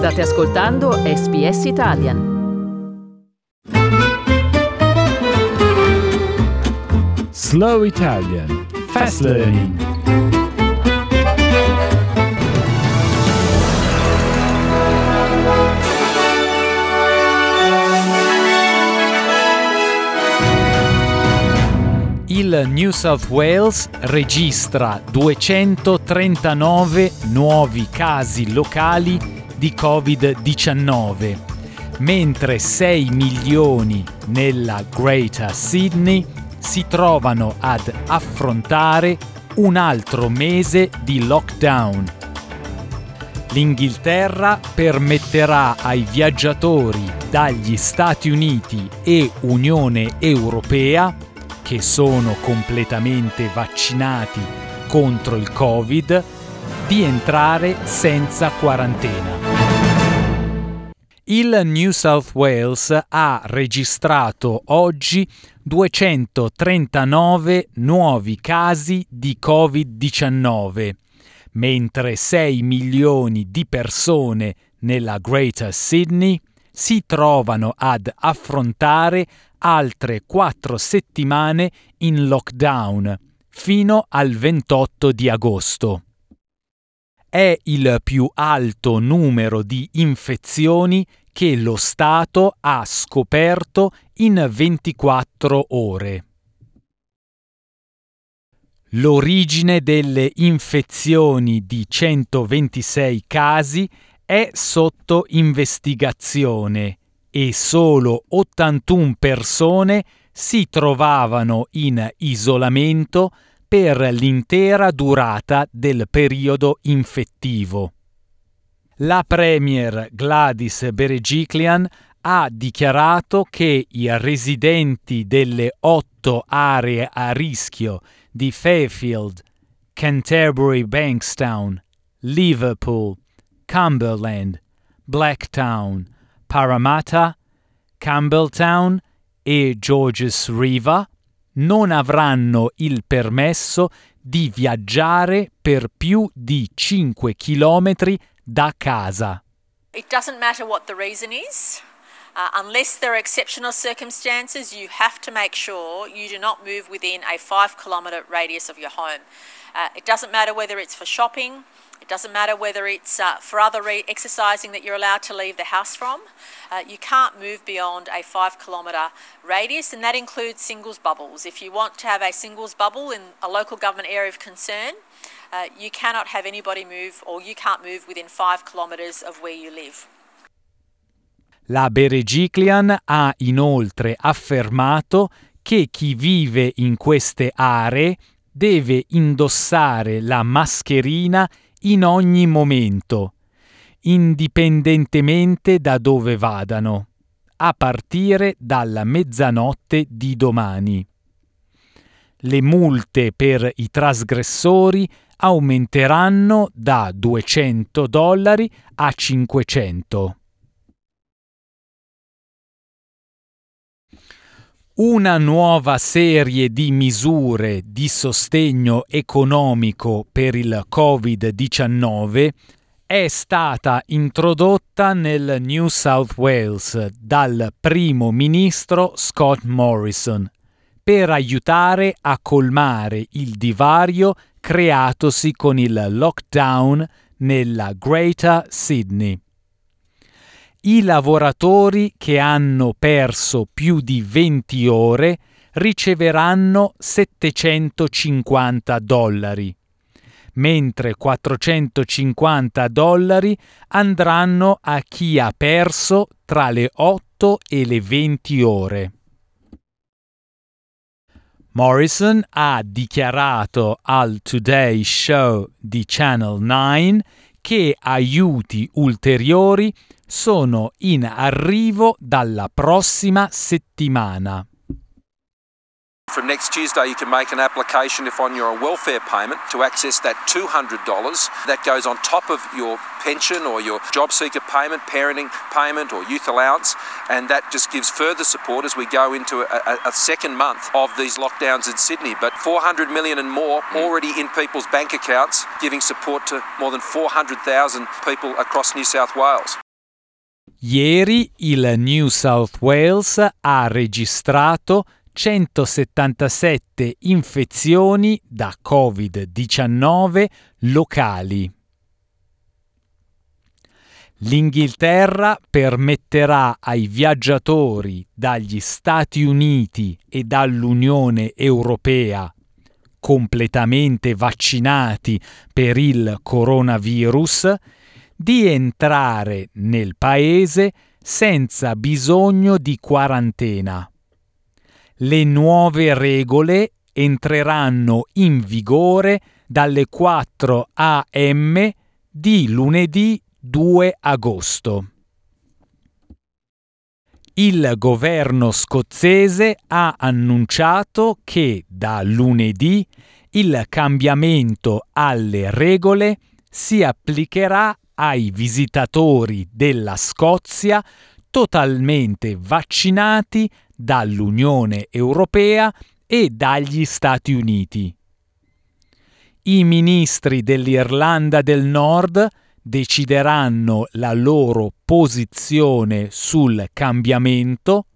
State ascoltando SBS Italian. Slow Italian Fast Learning Il New South Wales registra 239 nuovi casi locali di Covid-19, mentre 6 milioni nella Greater Sydney si trovano ad affrontare un altro mese di lockdown. L'Inghilterra permetterà ai viaggiatori dagli Stati Uniti e Unione Europea, che sono completamente vaccinati contro il Covid, di entrare senza quarantena. Il New South Wales ha registrato oggi 239 nuovi casi di Covid-19, mentre 6 milioni di persone nella Greater Sydney si trovano ad affrontare altre 4 settimane in lockdown fino al 28 di agosto. È il più alto numero di infezioni che lo Stato ha scoperto in 24 ore. L'origine delle infezioni di 126 casi è sotto investigazione e solo 81 persone si trovavano in isolamento per l'intera durata del periodo infettivo. La Premier Gladys Berejiklian ha dichiarato che i residenti delle otto aree a rischio di Fairfield, Canterbury Bankstown, Liverpool, Cumberland, Blacktown, Parramatta, Campbelltown e Georges River non avranno il permesso di viaggiare per più di 5 chilometri da casa. It doesn't matter what the reason is. Uh, unless there are exceptional circumstances, you have to make sure you do not move within a five kilometre radius of your home. Uh, it doesn't matter whether it's for shopping, it doesn't matter whether it's uh, for other re- exercising that you're allowed to leave the house from. Uh, you can't move beyond a five kilometre radius, and that includes singles bubbles. If you want to have a singles bubble in a local government area of concern, uh, you cannot have anybody move or you can't move within five kilometres of where you live. La Berejiklian ha inoltre affermato che chi vive in queste aree deve indossare la mascherina in ogni momento, indipendentemente da dove vadano, a partire dalla mezzanotte di domani. Le multe per i trasgressori aumenteranno da 200 dollari a 500. Una nuova serie di misure di sostegno economico per il Covid-19 è stata introdotta nel New South Wales dal primo ministro Scott Morrison per aiutare a colmare il divario creatosi con il lockdown nella Greater Sydney. I lavoratori che hanno perso più di 20 ore riceveranno 750 dollari, mentre 450 dollari andranno a chi ha perso tra le 8 e le 20 ore. Morrison ha dichiarato al Today Show di Channel 9 che aiuti ulteriori sono in arrivo dalla prossima settimana. From next Tuesday, you can make an application if on your welfare payment to access that $200 that goes on top of your pension or your job seeker payment, parenting payment, or youth allowance. And that just gives further support as we go into a, a, second month of these lockdowns in Sydney. But 400 million and more already in people's bank accounts, giving support to more than 400,000 people across New South Wales. Ieri il New South Wales ha registrato 177 infezioni da Covid-19 locali. L'Inghilterra permetterà ai viaggiatori dagli Stati Uniti e dall'Unione Europea completamente vaccinati per il coronavirus di entrare nel paese senza bisogno di quarantena. Le nuove regole entreranno in vigore dalle 4 am di lunedì 2 agosto. Il governo scozzese ha annunciato che da lunedì il cambiamento alle regole si applicherà ai visitatori della Scozia totalmente vaccinati dall'Unione Europea e dagli Stati Uniti. I ministri dell'Irlanda del Nord decideranno la loro posizione sul cambiamento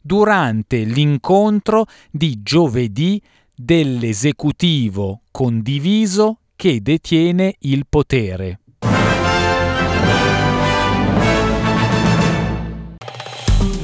durante l'incontro di giovedì dell'esecutivo condiviso che detiene il potere.